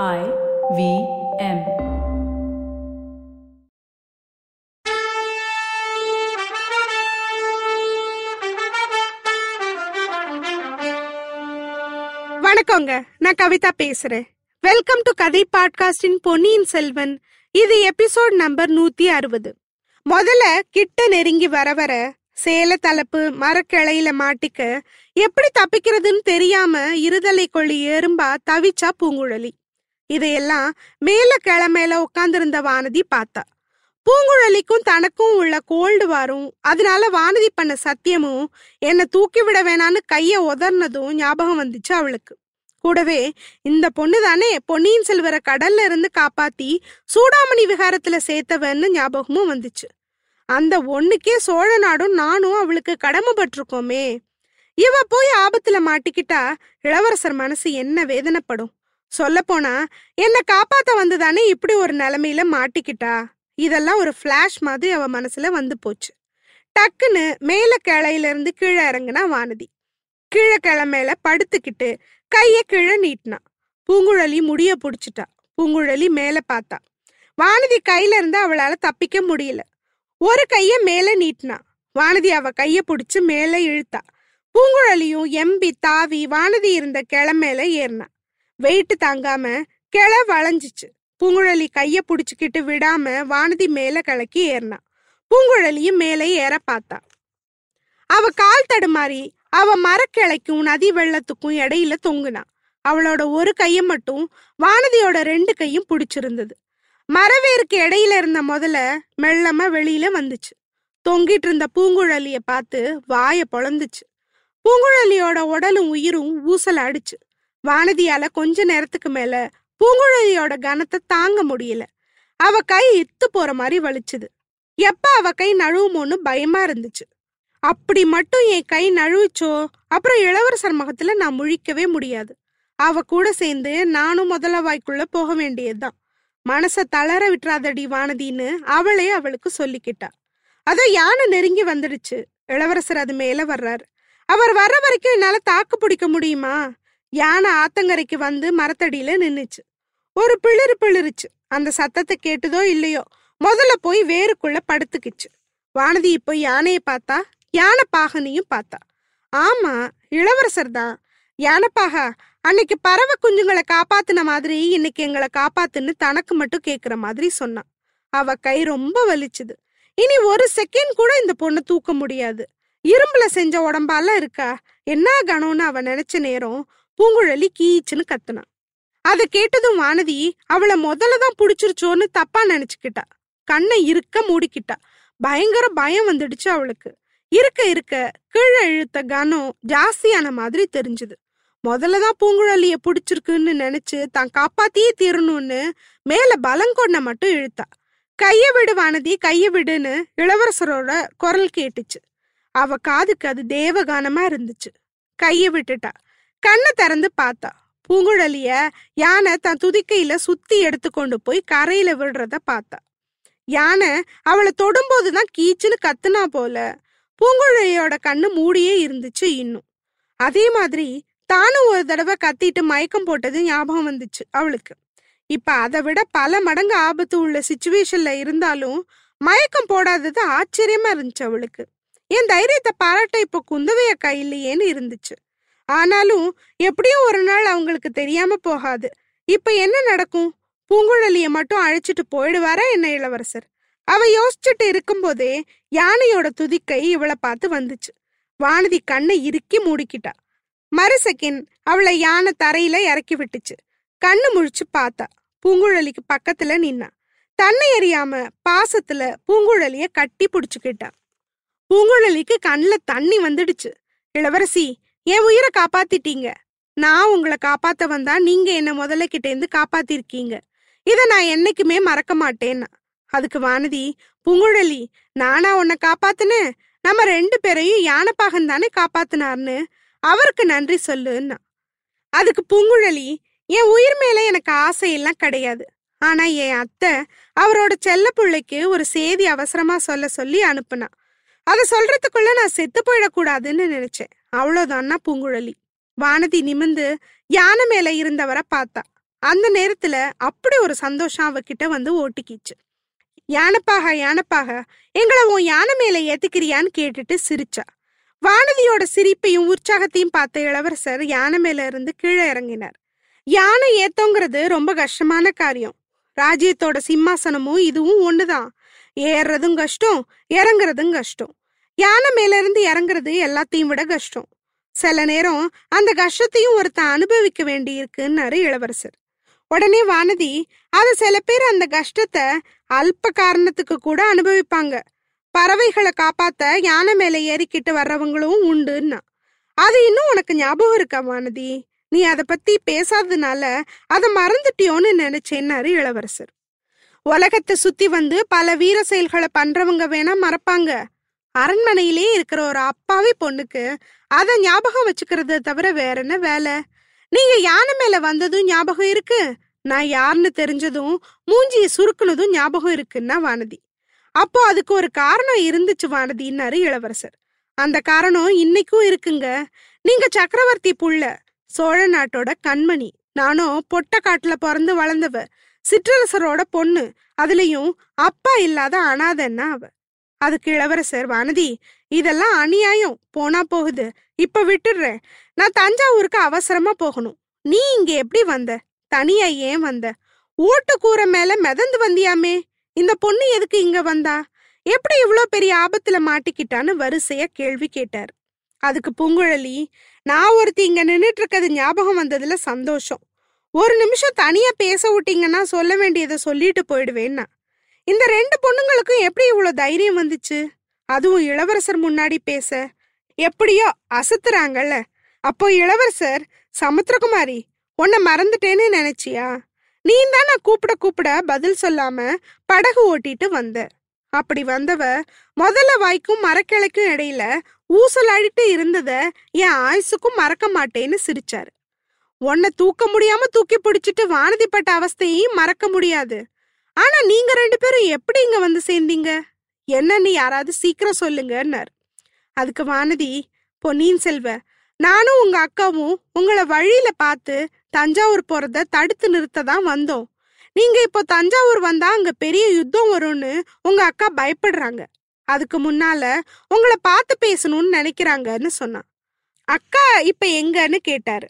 I V M. வணக்கங்க. நான் கவிதா பேசுறேன். வெல்கம் டு கதை பாட்காஸ்டின் பொன்னியின் செல்வன். இது எபிசோட் நம்பர் நூத்தி அறுபது. முதல்ல கிட்ட நெருங்கி வர வர சேல தலைப்பு மரக்கிளையில மாட்டிக்க எப்படி தப்பிக்கிறதுன்னு தெரியாம இருதலை கொள்ளி எறும்பா தவிச்சா பூங்குழலி. இதையெல்லாம் மேல கிழமையில மேல உட்கார்ந்திருந்த வானதி பார்த்தா. பூங்குழலிக்கும் தனக்கும் உள்ள கோல்டு வாரும். அதனால வானதி பண்ண சத்தியமும் என்னை தூக்கி விட வேணான்னு கைய உதர்னதும் ஞாபகம் வந்துச்சு அவளுக்கு. கூடவே இந்த பொண்ணு தானே பொன்னியின் செல்வரை கடல்ல இருந்து காப்பாத்தி சூடாமணி விகாரத்துல சேர்த்தவன்னு ஞாபகமும் வந்துச்சு. அந்த ஒண்ணுக்கே சோழ நாடும் நானும் அவளுக்கு கடமைப்பட்டிருக்கோமே. இவ போய் ஆபத்துல மாட்டிக்கிட்டா இளவரசர் மனசு என்ன வேதனைப்படும். சொல்லப்போனா என்னை காப்பாத்த வந்துதானே இப்படி ஒரு நிலைமையில மாட்டிக்கிட்டா? இதெல்லாம் ஒரு ஃப்ளாஷ் மாதிரி அவ மனசுல வந்து போச்சு. டக்குன்னு மேல கிளையில இருந்து கீழே இறங்குனா வானதி. கீழே கிளமையில படுத்துக்கிட்டு கைய கீழே நீட்டினா. பூங்குழலி முடிய புடிச்சிட்டா. பூங்குழலி மேல பார்த்தா. வானதி கையில இருந்து அவளால தப்பிக்க முடியல. ஒரு கைய மேல நீட்டினா. வானதி அவ கைய பிடிச்சு மேல இழுத்தா. பூங்குழலியும் எம்பி தாவி வானதி இருந்த கிளமேல ஏறினா. வெயிட் தாங்காம கிளை வளைஞ்சிச்சு. பூங்குழலி கைய புடிச்சுக்கிட்டு விடாம வானதி மேல கிளக்கி ஏறினா பூங்குழலியும் மேலே ஏற பார்த்தா. அவ கால் தடுமாறி அவ மரக்கிளைக்கும் நதி வெள்ளத்துக்கும் இடையில தொங்குனா. அவளோட ஒரு கையை மட்டும் வானதியோட ரெண்டு கையும் பிடிச்சிருந்தது. மரவேருக்கு இடையில இருந்த முதல்ல மெல்லமா வெளியில வந்துச்சு. தொங்கிட்டு இருந்த பூங்குழலிய பார்த்து வாய பொழந்துச்சு. பூங்குழலியோட உடலும் உயிரும் ஊசல் அடிச்சு. வானதியால கொஞ்ச நேரத்துக்கு மேல பூங்குழலியோட கனத்தை தாங்க முடியல. அவ கை இத்து போற மாதிரி வலிச்சுது. எப்ப அவ கை நழுவுமோன்னு பயமா இருந்துச்சு. அப்படி மட்டும் என் கை நழுவிச்சோ அப்புறம் இளவரசர் முகத்துல நான் முழிக்கவே முடியாது. அவ கூட சேர்ந்து நானும் முதல வாய்க்குள்ள போக வேண்டியதுதான். மனச தளர விட்டுறாதடி வானதின்னு அவளே அவளுக்கு சொல்லிக்கிட்டா. அதோ யானை நெருங்கி வந்துடுச்சு. இளவரசர் அது மேல வர்றாரு. அவர் வர்ற வரைக்கும் என்னால தாக்கு பிடிக்க முடியுமா? யானை ஆத்தங்கரைக்கு வந்து மரத்தடியில நின்னுச்சு. ஒரு பிளிறு பிளிருச்சு அந்த சத்தத்தை கேட்டுதோ இல்லையோ முதல்ல போய் வேருக்குள்ள படுத்துக்கிச்சு. வானதி இப்போ யானையை பார்த்தா யானை பாகனையும் பார்த்தா. ஆமா இளவரசர் தான். யானைப்பாகா அன்னைக்கு பறவை குஞ்சுங்களை காப்பாத்துன மாதிரி இன்னைக்கு எங்களை காப்பாத்துன்னு தனக்கு மட்டும் கேக்குற மாதிரி சொன்னான். அவ கை ரொம்ப வலிச்சுது. இனி ஒரு செகண்ட் கூட இந்த பொண்ணை தூக்க முடியாது. இரும்புல செஞ்ச உடம்பால இருக்கா? என்ன கணம்னு அவ நினைச்ச நேரம் பூங்குழலி கீச்சுன்னு கத்துனா அதை கேட்டதும் வானதி அவளை முதல்ல தான் புடிச்சிருச்சோன்னு தப்பா நினைச்சுக்கிட்டா. கண்ணை இருக்க மூடிக்கிட்டா. பயங்கர பயம் வந்துடுச்சு அவளுக்கு. இருக்க இருக்க கீழே இழுத்த கனம் ஜாஸ்தியான மாதிரி தெரிஞ்சுது. முதல்ல தான் பூங்குழலிய பிடிச்சிருக்குன்னு நினைச்சு தான் காப்பாத்தியே தீரணும்னு மேல பலங்கொன்ன மட்டும் இழுத்தா. கைய விடு வானதி கைய விடுன்னு இளவரசரோட குரல் கேட்டுச்சு. அவ காதுக்கு அது தேவகானமா இருந்துச்சு. கைய விட்டுட்டா. கண்ணை திறந்து பார்த்தா. பூங்குழலிய யானை தன் துதிக்கையில சுத்தி எடுத்து கொண்டு போய் கரையில விடுறத பார்த்தா. யானை அவளை தொடும்போதுதான் கீச்சுன்னு கத்துனா போல. பூங்குழலியோட கண்ணு மூடியே இருந்துச்சு இன்னும். அதே மாதிரி தானும் ஒரு தடவை கத்திட்டு மயக்கம் போட்டது ஞாபகம் வந்துச்சு அவளுக்கு. இப்ப அதை விட பல மடங்கு ஆபத்து உள்ள சுச்சுவேஷன்ல இருந்தாலும் மயக்கம் போடாதது ஆச்சரியமா இருந்துச்சு அவளுக்கு. என் தைரியத்தை பாராட்ட இப்ப குந்தவைய கையிலேயேன்னு இருந்துச்சு. ஆனாலும் எப்படியும் ஒரு நாள் அவங்களுக்கு தெரியாம போகாது. இப்ப என்ன நடக்கும்? பூங்குழலிய மட்டும் அழைச்சிட்டு போயிடுவாரா என்ன இளவரசர்? அவ யோசிச்சுட்டு இருக்கும்போதே யானையோட துதிக்கை இவளை பார்த்து வந்துச்சு. வானதி கண்ணை இறுக்கி மூடிக்கிட்டா. மறு அவளை யானை தரையில இறக்கி விட்டுச்சு. கண்ணு முழிச்சு பார்த்தா. பூங்குழலிக்கு பக்கத்துல நின்னா. தன்னை அறியாம பாசத்துல பூங்குழலிய கட்டி புடிச்சுக்கிட்டா. பூங்குழலிக்கு கண்ணுல தண்ணி வந்துடுச்சு. இளவரசி என் உயிரை காப்பாத்திட்டீங்க. நான் உங்களை காப்பாத்த வந்தா நீங்க என்ன முதல்ல கிட்டேருந்து காப்பாத்திருக்கீங்க. இத நான் என்னைக்குமே மறக்க மாட்டேன்னா. அதுக்கு வானதி புங்குழலி நானா உன்னை காப்பாத்துனேன் நம்ம ரெண்டு பேரையும் யானைப்பாகன் தானே காப்பாத்தினார்னு அவருக்கு நன்றி சொல்லுன்னா. அதுக்கு புங்குழலி என் உயிர் மேல எனக்கு ஆசையெல்லாம் கிடையாது. ஆனா என் அத்தை அவரோட செல்ல பிள்ளைக்கு ஒரு செய்தி அவசரமா சொல்ல சொல்லி அனுப்புனா. அதை சொல்றதுக்குள்ள நான் செத்து போயிடக்கூடாதுன்னு நினைச்சேன். அவ்வளவுதான்னா பூங்குழலி. வானதி நிமிந்து யானை மேல இருந்தவரை பார்த்தா. அந்த நேரத்துல அப்படி ஒரு சந்தோஷம் அவகிட்ட வந்து ஓட்டிக்கிச்சு. யானைப்பாக யானைப்பாக எங்களை உன் யானை மேல ஏத்துக்கிறியான்னு கேட்டுட்டு சிரிச்சா. வானதியோட சிரிப்பையும் உற்சாகத்தையும் பார்த்த இளவரசர் யானை மேல இருந்து கீழே இறங்கினார். யானை ஏத்தோங்கிறது ரொம்ப கஷ்டமான காரியம். ராஜ்யத்தோட சிம்மாசனமும் இதுவும் ஒண்ணுதான். ஏறுறதும் கஷ்டம் இறங்குறதும் கஷ்டம். யானை மேல இருந்து இறங்குறது எல்லாத்தையும் விட கஷ்டம். சில நேரம் அந்த கஷ்டத்தையும் ஒருத்தன் அனுபவிக்க வேண்டி இருக்குன்னாரு இளவரசர். உடனே வானதி அதை சில பேர் அந்த கஷ்டத்தை அல்ப காரணத்துக்கு கூட அனுபவிப்பாங்க. பறவைகளை காப்பாத்த யானை மேல ஏறிக்கிட்டு வர்றவங்களும் உண்டுன்னா. அது இன்னும் உனக்கு ஞாபகம் இருக்கா வானதி? நீ அதை பத்தி பேசாததுனால அதை மறந்துட்டியோன்னு நினைச்சேன்னாரு இளவரசர். உலகத்தை சுத்தி வந்து பல வீர செயல்களை பண்றவங்க வேணா மறப்பாங்க. அரண்மனையிலே இருக்கிற ஒரு அப்பாவி பொண்ணுக்கு அதை ஞாபகம் வச்சுக்கிறத தவிர வேற என்ன வேலை? நீங்க யானை மேல வந்ததும் ஞாபகம் இருக்கு? நான் யாருன்னு தெரிஞ்சதும் மூஞ்சியை சுருக்குனதும் ஞாபகம் இருக்குன்னா வானதி. அப்போ அதுக்கு ஒரு காரணம் இருந்துச்சு வானதின்னாரு இளவரசர். அந்த காரணம் இன்னைக்கும் இருக்குங்க. நீங்க சக்கரவர்த்தி புள்ள சோழ நாட்டோட கண்மணி. நானும் பொட்ட காட்டுல பிறந்து வளர்ந்தவ சிற்றரசரோட பொண்ணு. அதுலயும் அப்பா இல்லாத அனாதைன்னா அவ. அதுக்கு இளவரசர் வானதி இதெல்லாம் அநியாயம். போனா போகுது. இப்ப விட்டுடுறேன். நான் தஞ்சாவூருக்கு அவசரமா போகணும். நீ இங்க எப்படி வந்த? தனியா ஏன் வந்த? ஓட்டு கூரை மேல மிதந்து வந்தியாமே. இந்த பொண்ணு எதுக்கு இங்க வந்தா? எப்படி இவ்ளோ பெரிய ஆபத்துல மாட்டிக்கிட்டான்னு வரிசையா கேள்வி கேட்டார். அதுக்கு பூங்குழலி நான் ஒருத்தி இங்க நின்னுட்டு இருக்கிறது ஞாபகம் வந்ததுல சந்தோஷம். ஒரு நிமிஷம் தனியா பேச விட்டீங்கன்னா சொல்ல வேண்டியதை சொல்லிட்டு போயிடுவேன்னா. இந்த ரெண்டு பொண்ணுங்களுக்கும் எப்படி இவ்வளவு தைரியம் வந்துச்சு? அதுவும் இளவரசர் முன்னாடி பேச. எப்படியோ அசத்துறாங்கல்ல. அப்போ இளவரசர் சமுத்திரகுமாரி உன்னை மறந்துட்டேன்னு நினைச்சியா? நீ தான் நான் கூப்பிட கூப்பிட பதில் சொல்லாம படகு ஓட்டிட்டு வந்த. அப்படி வந்தவ முதல்ல வாய்க்கும் மரக்கிளைக்கும் இடையில ஊசலாடிட்டு இருந்தத என் ஆயுசுக்கும் மறக்க மாட்டேன்னு சிரிச்சாரு. உன்னை தூக்க முடியாம தூக்கி பிடிச்சிட்டு வானதிப்பட்ட அவஸ்தையும் மறக்க முடியாது. ஆனா நீங்க ரெண்டு பேரும் எப்படி இங்க வந்து சேர்ந்தீங்க? என்னன்னு யாராவது சீக்கிரம் சொல்லுங்கன்னார். அதுக்கு வானதி பொன்னியின் செல்வ. நானும் உங்க அக்காவும் உங்களை வழியில பார்த்து தஞ்சாவூர் போறத தடுத்து நிறுத்த தான் வந்தோம். நீங்க இப்போ தஞ்சாவூர் வந்தா அங்க பெரிய யுத்தம் வரும்னு உங்க அக்கா பயப்படுறாங்க. அதுக்கு முன்னால உங்களை பார்த்து பேசணும்னு நினைக்கிறாங்கன்னு சொன்னான். அக்கா இப்ப எங்கன்னு கேட்டாரு.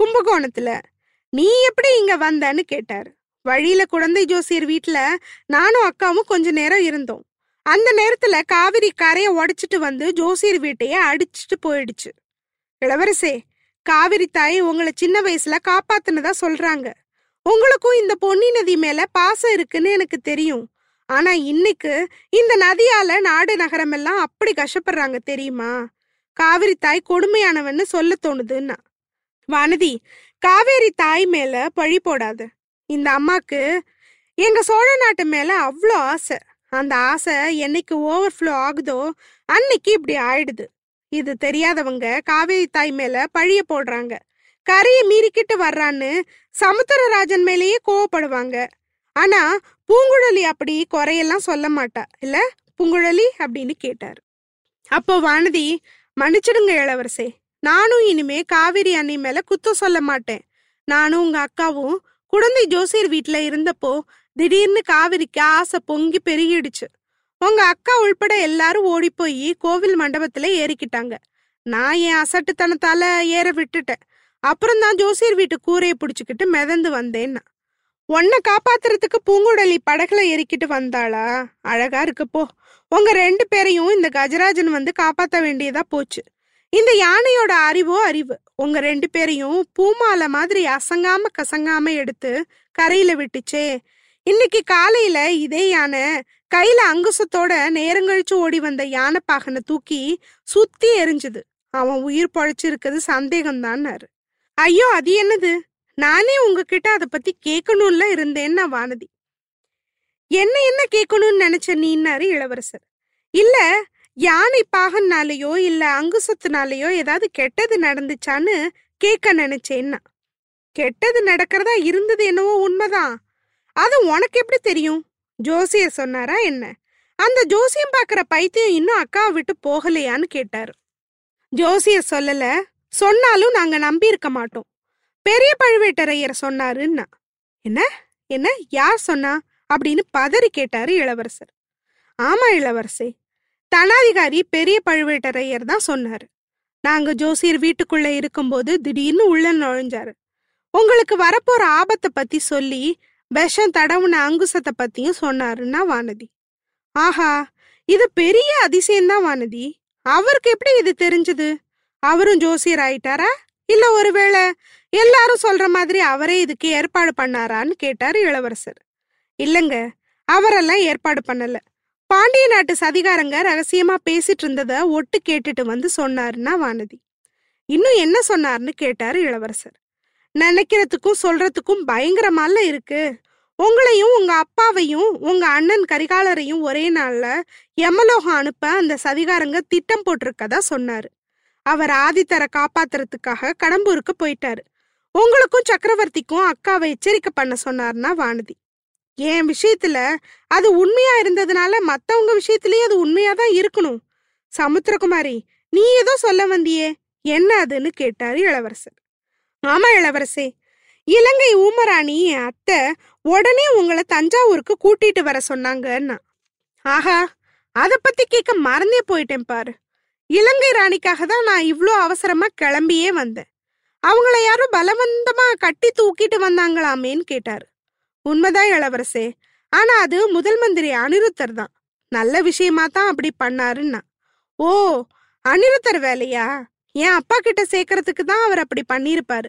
கும்பகோணத்துல. நீ எப்படி இங்க வந்தன்னு கேட்டாரு. வழியில குழந்தை ஜோசியர் வீட்டுல நானும் அக்காவும் கொஞ்ச நேரம் இருந்தோம். அந்த நேரத்துல காவிரி கரைய உடைச்சிட்டு வந்து ஜோசியர் வீட்டையே அடிச்சிட்டு போயிடுச்சு. இளவரசே காவிரி தாய் உங்களை சின்ன வயசுல காப்பாத்துனதா சொல்றாங்க. உங்களுக்கும் இந்த பொன்னி நதி மேல பாசம் இருக்குன்னு எனக்கு தெரியும். ஆனா இன்னைக்கு இந்த நதியால நாடு நகரம் எல்லாம் அப்படி கஷ்டப்படுறாங்க தெரியுமா? காவிரி தாய் கொடுமையானவன்னு சொல்ல தோணுதுன்னா. வானதி காவேரி தாய் மேல பழி போடாத. இந்த அம்மாக்கு எங்க சோழ நாட்டு மேல அவ்வளோ ஆசை. அந்த ஆசை என்னைக்கு ஓவர்ஃப்ளோ ஆகுதோ அன்னைக்கு இப்படி ஆயிடுது. இது தெரியாதவங்க காவேரி தாய் மேல பழிய போடுறாங்க. கரையை மீறிக்கிட்டு வர்றான்னு சமுத்திரராஜன் மேலேயே கோவப்படுவாங்க. ஆனா பூங்குழலி அப்படி குறையெல்லாம் சொல்ல மாட்டா. இல்ல? பூங்குழலி அப்படின்னு கேட்டார். அப்போ வானதி மன்னிச்சிடுங்க இளவரசே. நானும் இனிமே காவேரி அண்ணி மேல குத்தம் சொல்ல மாட்டேன். நானும் உங்க அக்காவும் குழந்தை ஜோசியர் வீட்டுல இருந்தப்போ திடீர்னு காவிரிக்கு ஆசை பொங்கி பெருகிடுச்சு. உங்க அக்கா உள்பட எல்லாரும் ஓடி போய் கோவில் மண்டபத்துல ஏறிக்கிட்டாங்க. நான் என் அசட்டுத்தனத்தால ஏற விட்டுட்டேன். அப்புறம் தான் ஜோசியர் வீட்டு கூரையை பிடிச்சுக்கிட்டு மிதந்து வந்தேன்னா. உன்னை காப்பாத்துறதுக்கு பூங்குடலி படகுல ஏறிக்கிட்டு வந்தாளா? அழகா இருக்குப்போ உங்க ரெண்டு பேரையும் இந்த கஜராஜன் வந்து காப்பாத்த வேண்டியதா போச்சு. இந்த யானையோட அறிவோ அறிவு. உங்க ரெண்டு பேரையும் பூமாலை மாதிரி அசங்காம கசங்காம எடுத்து கரையில விட்டுச்சே. இன்னைக்கு காலையில இதே யானை கையில அங்குசத்தோட நேரங்கழிச்சு ஓடி வந்த யானை பாகனை தூக்கி சுத்தி எரிஞ்சுது. அவன் உயிர் பொழைச்சிருக்கிறது சந்தேகம்தான்னாரு. ஐயோ அது என்னது? நானே உங்ககிட்ட அதை பத்தி கேட்கணும்ல இருந்தேன்னா வானதி. என்ன என்ன கேட்கணும்னு நினைச்ச நீன்னாரு இளவரசர். இல்ல யானை பாகன்னாலேயோ இல்ல அங்குசத்தினாலேயோ ஏதாவது கெட்டது நடந்துச்சான்னு கேட்க நினைச்சேன்னா. கெட்டது நடக்கிறதா இருந்தது என்னவோ உண்மைதான். அது உனக்கு எப்படி தெரியும்? ஜோசியர் சொன்னாரா என்ன? அந்த ஜோசியம் பாக்குற பைத்தியம் இன்னும் அக்காவை விட்டு போகலையான்னு கேட்டாரு. ஜோசியர் சொல்லல. சொன்னாலும் நாங்க நம்பி இருக்க மாட்டோம். பெரிய பழுவேட்டரையர் சொன்னாருன்னா. என்ன? என்ன? யார் சொன்னா? அப்படின்னு பதறி கேட்டாரு இளவரசர். ஆமா இளவரசே. தனாதிகாரி பெரிய பழுவேட்டரையர் தான் சொன்னாரு. நாங்க ஜோசியர் வீட்டுக்குள்ள இருக்கும்போது திடீர்னு உள்ள நுழைஞ்சாரு. உங்களுக்கு வரப்போற ஆபத்தை பத்தி சொல்லி விஷம் தடவுன அங்குசத்தை பத்தியும் சொன்னாருன்னா வானதி. ஆஹா இது பெரிய அதிசயம்தான் வானதி. அவருக்கு எப்படி இது தெரிஞ்சது? அவரும் ஜோசியர் ஆயிட்டாரா? இல்ல ஒருவேளை எல்லாரும் சொல்ற மாதிரி அவரே இதுக்கு ஏற்பாடு பண்ணாரான்னு கேட்டாரு இளவரசர். இல்லங்க அவரெல்லாம் ஏற்பாடு பண்ணல. பாண்டிய நாட்டு சதிகாரங்க ரகசியமா பேசிட்டு இருந்தத ஒட்டு கேட்டுட்டு வந்து சொன்னாருன்னா வானதி. இன்னும் என்ன சொன்னார்னு கேட்டாரு இளவரசர். நினைக்கிறதுக்கும் சொல்றதுக்கும் பயங்கரமால இருக்கு. உங்களையும் உங்க அப்பாவையும் உங்க அண்ணன் கரிகாலரையும் ஒரே நாள்ல எமலோகம் அனுப்ப அந்த சதிகாரங்க திட்டம் போட்டிருக்கதா சொன்னாரு. அவர் ஆதித்தரை காப்பாத்துறதுக்காக கடம்பூருக்கு போயிட்டாரு. உங்களுக்கும் சக்கரவர்த்திக்கும் அக்காவை எச்சரிக்கை பண்ண சொன்னார்னா வானதி. என் விஷயத்துல அது உண்மையா இருந்ததுனால மத்தவங்க விஷயத்திலயும் அது உண்மையா தான் இருக்கணும். சமுத்திரகுமாரி நீ ஏதோ சொல்ல வந்தியே? என்ன அதுன்னு கேட்டாரு இளவரசர். ஆமா இளவரசே இலங்கை ஊமராணி என் அத்தை உடனே உங்களை தஞ்சாவூருக்கு கூட்டிட்டு வர சொன்னாங்கன்னா ஆஹா அதை பத்தி கேட்க மறந்தே போயிட்டேன் பாரு. இலங்கை ராணிக்காக தான் நான் இவ்வளோ அவசரமா கிளம்பியே வந்தேன். அவங்கள யாரும் பலவந்தமா கட்டி தூக்கிட்டு வந்தாங்களாமேன்னு கேட்டாரு. உண்மைதான் இளவரசே. ஆனா அது முதல் மந்திரி அனிருத்தர் தான். நல்ல விஷயமா தான் அப்படி பண்ணாருன்னா. ஓ அனிருத்தர் வேலையா? என் அப்பா கிட்ட சேர்க்கறதுக்கு தான் அவர் அப்படி பண்ணிருப்பாரு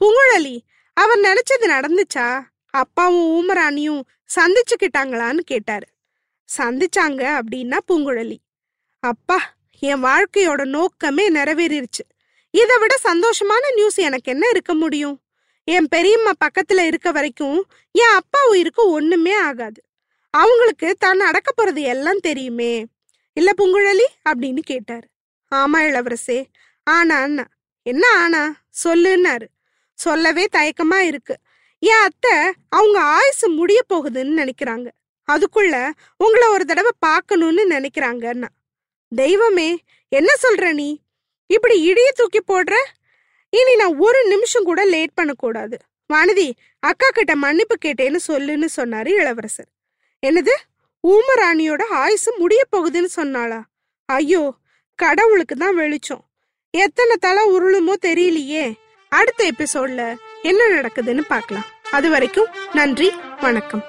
புங்குழலி அவர் நினைச்சது நடந்துச்சா? அப்பாவும் ஊமராணியும் சந்திச்சுக்கிட்டாங்களான்னு கேட்டாரு. சந்திச்சாங்க அப்படின்னா பூங்குழலி. அப்பா என் வாழ்க்கையோட நோக்கமே நிறைவேறிருச்சு. இதை விட சந்தோஷமான நியூஸ் எனக்கு என்ன இருக்க முடியும்? என் பெரியம்மா பக்கத்துல இருக்க வரைக்கும் என் அப்பா உயிருக்கு ஒண்ணுமே ஆகாது. அவங்களுக்கு தான் நடக்க போறது எல்லாம் தெரியுமே. இல்ல பூங்குழலி அப்படின்னு கேட்டாரு. ஆமா இளவரசே. ஆனா அண்ணா. என்ன ஆனா? சொல்லுன்னாரு. சொல்லவே தயக்கமா இருக்கு. என் அத்தை அவங்க ஆயுசு முடிய போகுதுன்னு நினைக்கிறாங்க. அதுக்குள்ள உங்களை ஒரு தடவை பார்க்கணும்னு நினைக்கிறாங்கன்னா தெய்வமே என்ன சொல்ற நீ? இப்படி இடிய தூக்கி போடுற? இனி நான் ஒரு நிமிஷம் கூட லேட் பண்ணக்கூடாது. வானதி அக்கா கிட்ட மன்னிப்பு கேட்டேன்னு சொல்லுன்னு சொன்னாரு இளவரசர். என்னது? ஊமராணியோட ஆயுசு முடிய போகுதுன்னு சொன்னாளா? ஐயோ கடவுளுக்கு தான் வெளிச்சம். எத்தனை தலை உருளுமோ தெரியலையே. அடுத்த எபிசோட்ல என்ன நடக்குதுன்னு பார்க்கலாம். அது வரைக்கும் நன்றி வணக்கம்.